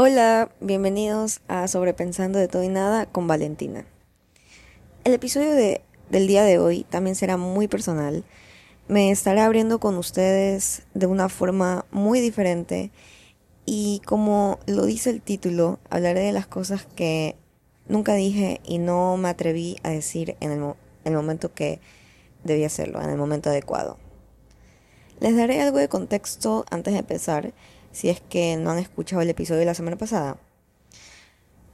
Hola, bienvenidos a Sobrepensando de todo y nada con Valentina. El episodio de, del día de hoy también será muy personal. Me estaré abriendo con ustedes de una forma muy diferente y como lo dice el título, hablaré de las cosas que nunca dije y no me atreví a decir en el, el momento que debía hacerlo, en el momento adecuado. Les daré algo de contexto antes de empezar si es que no han escuchado el episodio de la semana pasada.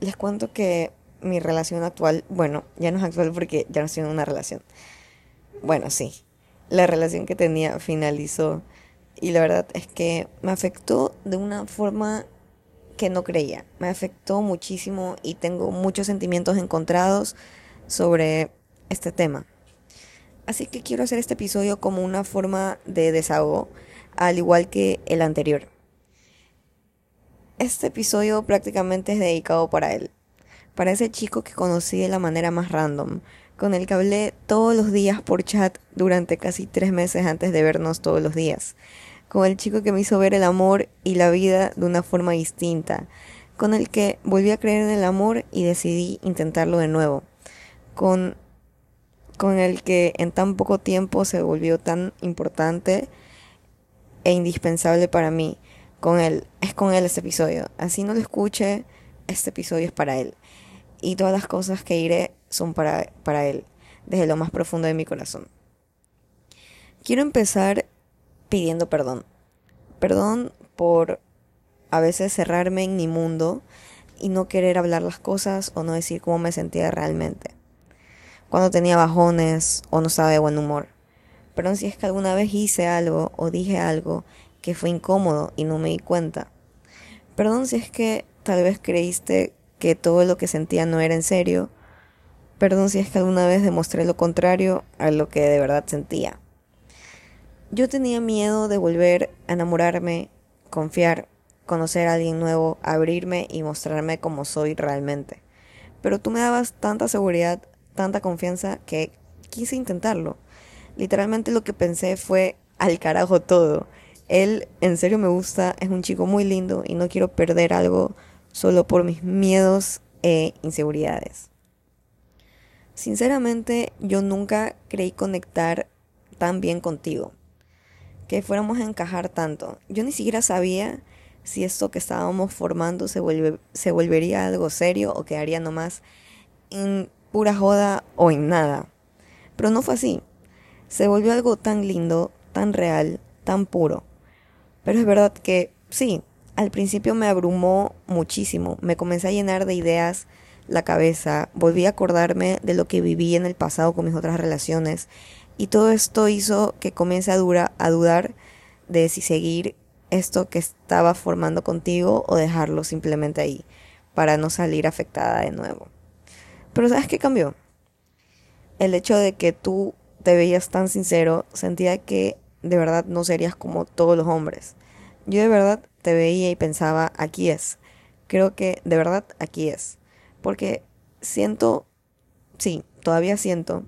Les cuento que mi relación actual, bueno, ya no es actual porque ya no estoy en una relación. Bueno, sí, la relación que tenía finalizó y la verdad es que me afectó de una forma que no creía. Me afectó muchísimo y tengo muchos sentimientos encontrados sobre este tema. Así que quiero hacer este episodio como una forma de desahogo, al igual que el anterior. Este episodio prácticamente es dedicado para él, para ese chico que conocí de la manera más random, con el que hablé todos los días por chat durante casi tres meses antes de vernos todos los días, con el chico que me hizo ver el amor y la vida de una forma distinta, con el que volví a creer en el amor y decidí intentarlo de nuevo, con, con el que en tan poco tiempo se volvió tan importante e indispensable para mí, con él, es con él este episodio. Así no lo escuche, este episodio es para él. Y todas las cosas que iré son para, para él, desde lo más profundo de mi corazón. Quiero empezar pidiendo perdón. Perdón por a veces cerrarme en mi mundo y no querer hablar las cosas o no decir cómo me sentía realmente. Cuando tenía bajones o no estaba de buen humor. Perdón si es que alguna vez hice algo o dije algo que fue incómodo y no me di cuenta. Perdón si es que tal vez creíste que todo lo que sentía no era en serio. Perdón si es que alguna vez demostré lo contrario a lo que de verdad sentía. Yo tenía miedo de volver a enamorarme, confiar, conocer a alguien nuevo, abrirme y mostrarme como soy realmente. Pero tú me dabas tanta seguridad, tanta confianza que quise intentarlo. Literalmente lo que pensé fue al carajo todo él en serio me gusta, es un chico muy lindo y no quiero perder algo solo por mis miedos e inseguridades. Sinceramente, yo nunca creí conectar tan bien contigo, que fuéramos a encajar tanto. Yo ni siquiera sabía si esto que estábamos formando se, se volvería algo serio o quedaría nomás en pura joda o en nada. Pero no fue así. Se volvió algo tan lindo, tan real, tan puro. Pero es verdad que sí, al principio me abrumó muchísimo, me comencé a llenar de ideas la cabeza, volví a acordarme de lo que viví en el pasado con mis otras relaciones y todo esto hizo que comience a, a dudar de si seguir esto que estaba formando contigo o dejarlo simplemente ahí para no salir afectada de nuevo. Pero ¿sabes qué cambió? El hecho de que tú te veías tan sincero, sentía que de verdad no serías como todos los hombres. Yo de verdad te veía y pensaba, aquí es. Creo que de verdad aquí es. Porque siento, sí, todavía siento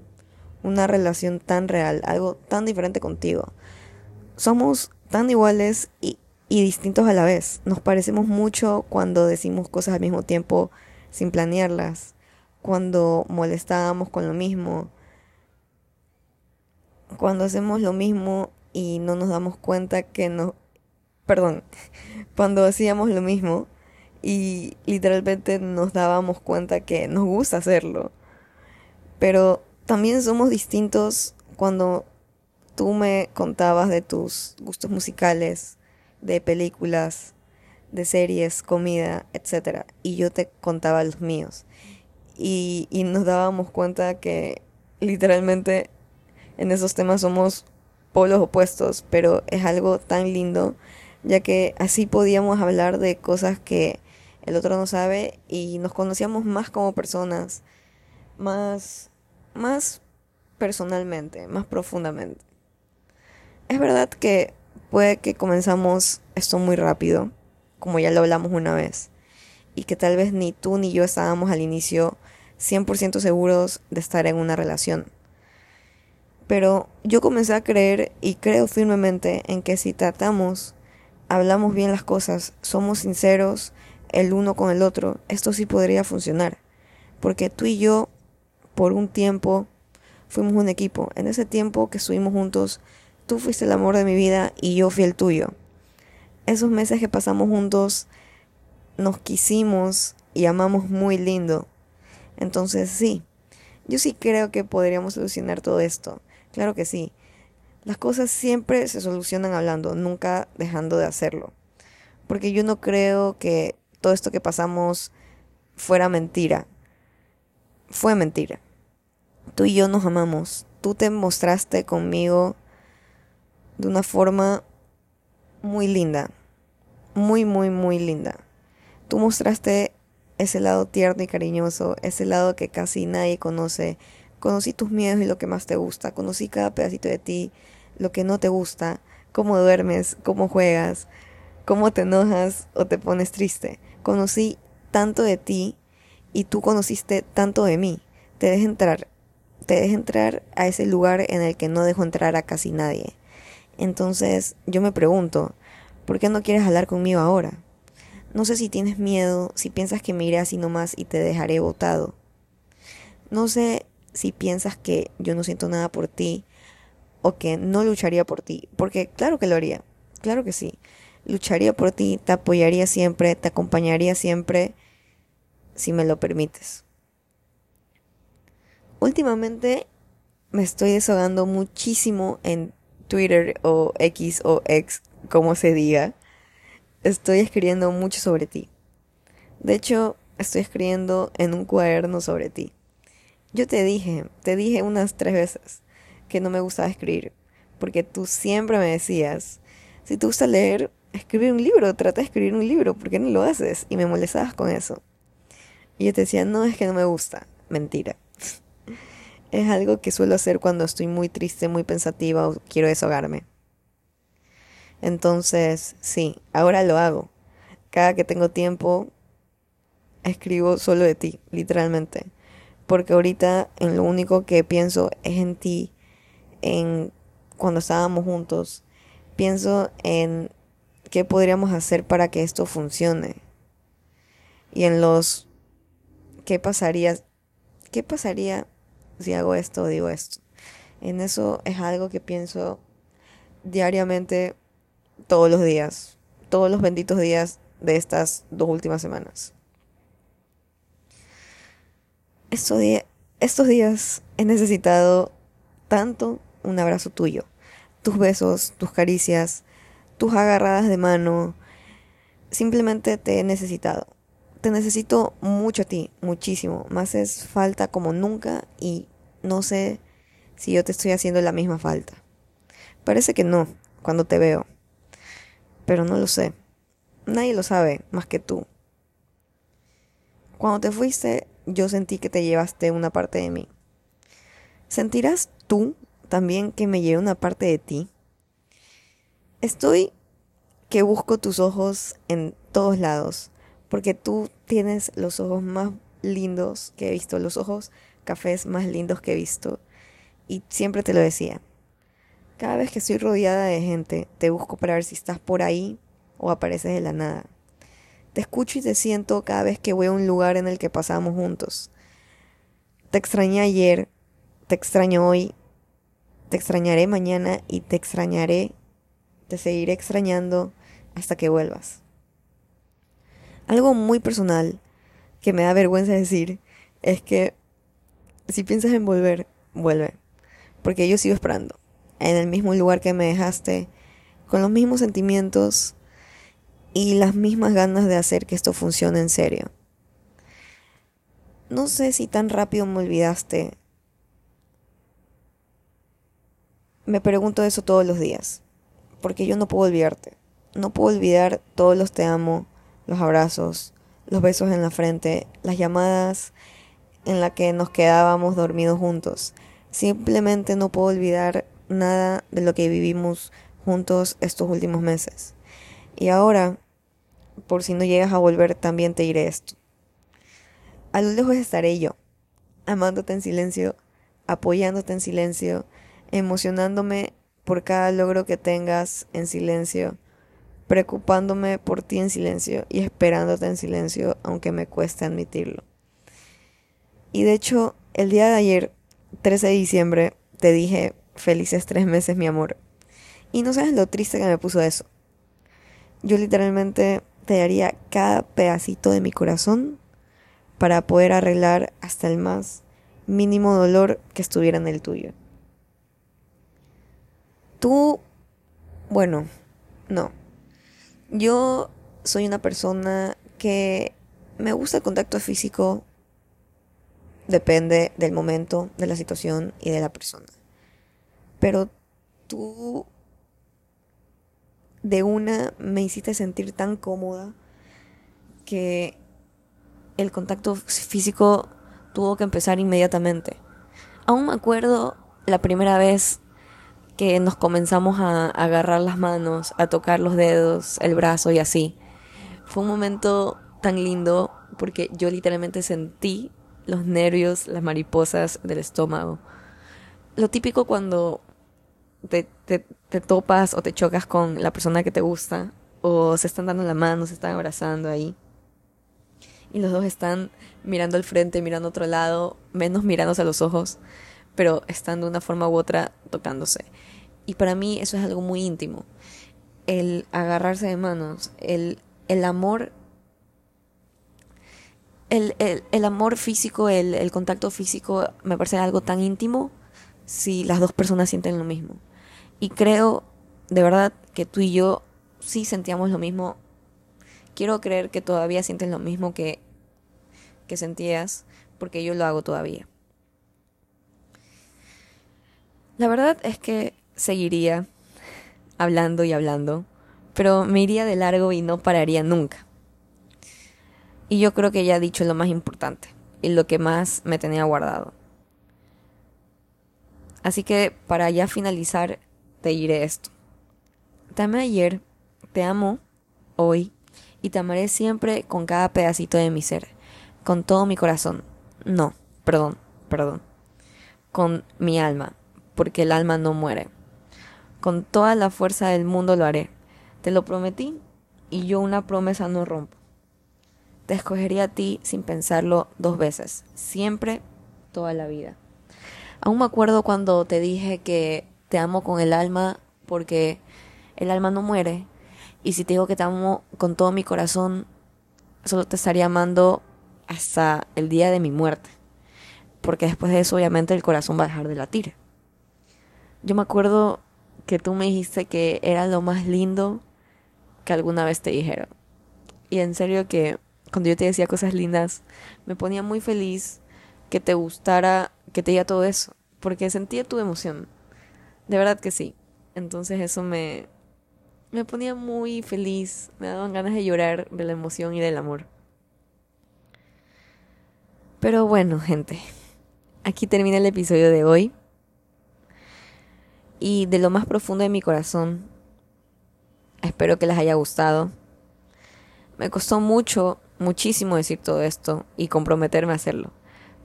una relación tan real, algo tan diferente contigo. Somos tan iguales y, y distintos a la vez. Nos parecemos mucho cuando decimos cosas al mismo tiempo sin planearlas, cuando molestábamos con lo mismo, cuando hacemos lo mismo y no nos damos cuenta que no, perdón, cuando hacíamos lo mismo y literalmente nos dábamos cuenta que nos gusta hacerlo. Pero también somos distintos cuando tú me contabas de tus gustos musicales, de películas, de series, comida, etc. Y yo te contaba los míos. Y, y nos dábamos cuenta que literalmente en esos temas somos polos opuestos, pero es algo tan lindo, ya que así podíamos hablar de cosas que el otro no sabe y nos conocíamos más como personas, más, más personalmente, más profundamente. Es verdad que puede que comenzamos esto muy rápido, como ya lo hablamos una vez, y que tal vez ni tú ni yo estábamos al inicio 100% seguros de estar en una relación. Pero yo comencé a creer y creo firmemente en que si tratamos, hablamos bien las cosas, somos sinceros el uno con el otro, esto sí podría funcionar. Porque tú y yo, por un tiempo, fuimos un equipo. En ese tiempo que estuvimos juntos, tú fuiste el amor de mi vida y yo fui el tuyo. Esos meses que pasamos juntos, nos quisimos y amamos muy lindo. Entonces sí, yo sí creo que podríamos solucionar todo esto. Claro que sí. Las cosas siempre se solucionan hablando, nunca dejando de hacerlo. Porque yo no creo que todo esto que pasamos fuera mentira. Fue mentira. Tú y yo nos amamos. Tú te mostraste conmigo de una forma muy linda. Muy, muy, muy linda. Tú mostraste ese lado tierno y cariñoso, ese lado que casi nadie conoce. Conocí tus miedos y lo que más te gusta. Conocí cada pedacito de ti, lo que no te gusta, cómo duermes, cómo juegas, cómo te enojas o te pones triste. Conocí tanto de ti y tú conociste tanto de mí. Te dejo entrar, te dejo entrar a ese lugar en el que no dejo entrar a casi nadie. Entonces yo me pregunto, ¿por qué no quieres hablar conmigo ahora? No sé si tienes miedo, si piensas que me iré así nomás y te dejaré botado. No sé si piensas que yo no siento nada por ti o que no lucharía por ti, porque claro que lo haría, claro que sí. Lucharía por ti, te apoyaría siempre, te acompañaría siempre, si me lo permites. Últimamente me estoy desahogando muchísimo en Twitter o X o X, como se diga estoy escribiendo mucho sobre ti. De hecho, estoy escribiendo en un cuaderno sobre ti. Yo te dije, te dije unas tres veces que no me gustaba escribir, porque tú siempre me decías, si te gusta leer, escribe un libro, trata de escribir un libro, ¿por qué no lo haces? Y me molestabas con eso. Y yo te decía, no, es que no me gusta. Mentira. es algo que suelo hacer cuando estoy muy triste, muy pensativa o quiero desahogarme. Entonces, sí, ahora lo hago. Cada que tengo tiempo, escribo solo de ti, literalmente. Porque ahorita en lo único que pienso es en ti, en cuando estábamos juntos. Pienso en qué podríamos hacer para que esto funcione. Y en los qué pasaría, qué pasaría si hago esto o digo esto. En eso es algo que pienso diariamente todos los días, todos los benditos días de estas dos últimas semanas. Estos, días he necesitado tanto un abrazo tuyo, tus besos, tus caricias, tus agarradas de mano. Simplemente te he necesitado. Te necesito mucho a ti, muchísimo. Más es falta como nunca y no sé si yo te estoy haciendo la misma falta. Parece que no, cuando te veo pero no lo sé. Nadie lo sabe más que tú. Cuando te fuiste, yo sentí que te llevaste una parte de mí. ¿Sentirás tú también que me llevé una parte de ti? Estoy que busco tus ojos en todos lados, porque tú tienes los ojos más lindos que he visto, los ojos cafés más lindos que he visto. Y siempre te lo decía, cada vez que estoy rodeada de gente, te busco para ver si estás por ahí o apareces de la nada. Te escucho y te siento cada vez que voy a un lugar en el que pasamos juntos. Te extrañé ayer, te extraño hoy, te extrañaré mañana y te extrañaré, te seguiré extrañando hasta que vuelvas. Algo muy personal que me da vergüenza decir es que si piensas en volver, vuelve, porque yo sigo esperando en el mismo lugar que me dejaste, con los mismos sentimientos y las mismas ganas de hacer que esto funcione en serio. No sé si tan rápido me olvidaste. Me pregunto eso todos los días, porque yo no puedo olvidarte. No puedo olvidar todos los te amo, los abrazos, los besos en la frente, las llamadas en las que nos quedábamos dormidos juntos. Simplemente no puedo olvidar nada de lo que vivimos juntos estos últimos meses. Y ahora, por si no llegas a volver, también te diré esto. A lo lejos estaré yo, amándote en silencio, apoyándote en silencio, emocionándome por cada logro que tengas en silencio, preocupándome por ti en silencio y esperándote en silencio, aunque me cueste admitirlo. Y de hecho, el día de ayer, 13 de diciembre, te dije, felices tres meses, mi amor. Y no sabes lo triste que me puso eso. Yo literalmente te daría cada pedacito de mi corazón para poder arreglar hasta el más mínimo dolor que estuviera en el tuyo. Tú, bueno, no. Yo soy una persona que me gusta el contacto físico, depende del momento, de la situación y de la persona. Pero tú de una me hiciste sentir tan cómoda que el contacto físico tuvo que empezar inmediatamente. Aún me acuerdo la primera vez que nos comenzamos a agarrar las manos, a tocar los dedos, el brazo y así. Fue un momento tan lindo porque yo literalmente sentí los nervios, las mariposas del estómago. Lo típico cuando te, topas o te chocas con la persona que te gusta o se están dando la mano, se están abrazando ahí. Y los dos están mirando al frente, mirando a otro lado, menos mirándose a los ojos, pero están de una forma u otra tocándose. Y para mí eso es algo muy íntimo. El agarrarse de manos, el, el amor el, el, el, amor físico, el, el, contacto físico me parece algo tan íntimo si las dos personas sienten lo mismo. Y creo de verdad que tú y yo sí sentíamos lo mismo. Quiero creer que todavía sientes lo mismo que, que sentías, porque yo lo hago todavía. La verdad es que seguiría hablando y hablando, pero me iría de largo y no pararía nunca. Y yo creo que ya he dicho lo más importante y lo que más me tenía guardado. Así que para ya finalizar te diré esto. Te amé ayer, te amo hoy y te amaré siempre con cada pedacito de mi ser, con todo mi corazón. No, perdón, perdón. Con mi alma, porque el alma no muere. Con toda la fuerza del mundo lo haré. Te lo prometí y yo una promesa no rompo. Te escogería a ti sin pensarlo dos veces, siempre, toda la vida. Aún me acuerdo cuando te dije que te amo con el alma porque el alma no muere. Y si te digo que te amo con todo mi corazón, solo te estaría amando hasta el día de mi muerte. Porque después de eso obviamente el corazón va a dejar de latir. Yo me acuerdo que tú me dijiste que era lo más lindo que alguna vez te dijeron. Y en serio que cuando yo te decía cosas lindas, me ponía muy feliz que te gustara, que te diga todo eso. Porque sentía tu emoción. De verdad que sí. Entonces eso me, me ponía muy feliz, me daban ganas de llorar de la emoción y del amor. Pero bueno, gente, aquí termina el episodio de hoy. Y de lo más profundo de mi corazón, espero que les haya gustado. Me costó mucho, muchísimo decir todo esto y comprometerme a hacerlo,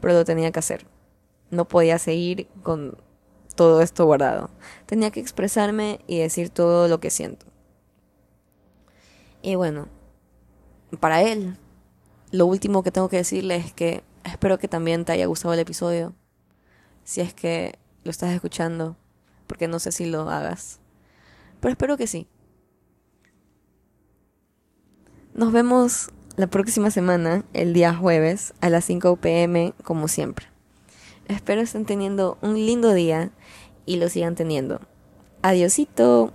pero lo tenía que hacer. No podía seguir con todo esto guardado. Tenía que expresarme y decir todo lo que siento. Y bueno, para él, lo último que tengo que decirle es que espero que también te haya gustado el episodio. Si es que lo estás escuchando, porque no sé si lo hagas. Pero espero que sí. Nos vemos la próxima semana, el día jueves, a las 5 pm, como siempre. Espero estén teniendo un lindo día y lo sigan teniendo. Adiosito.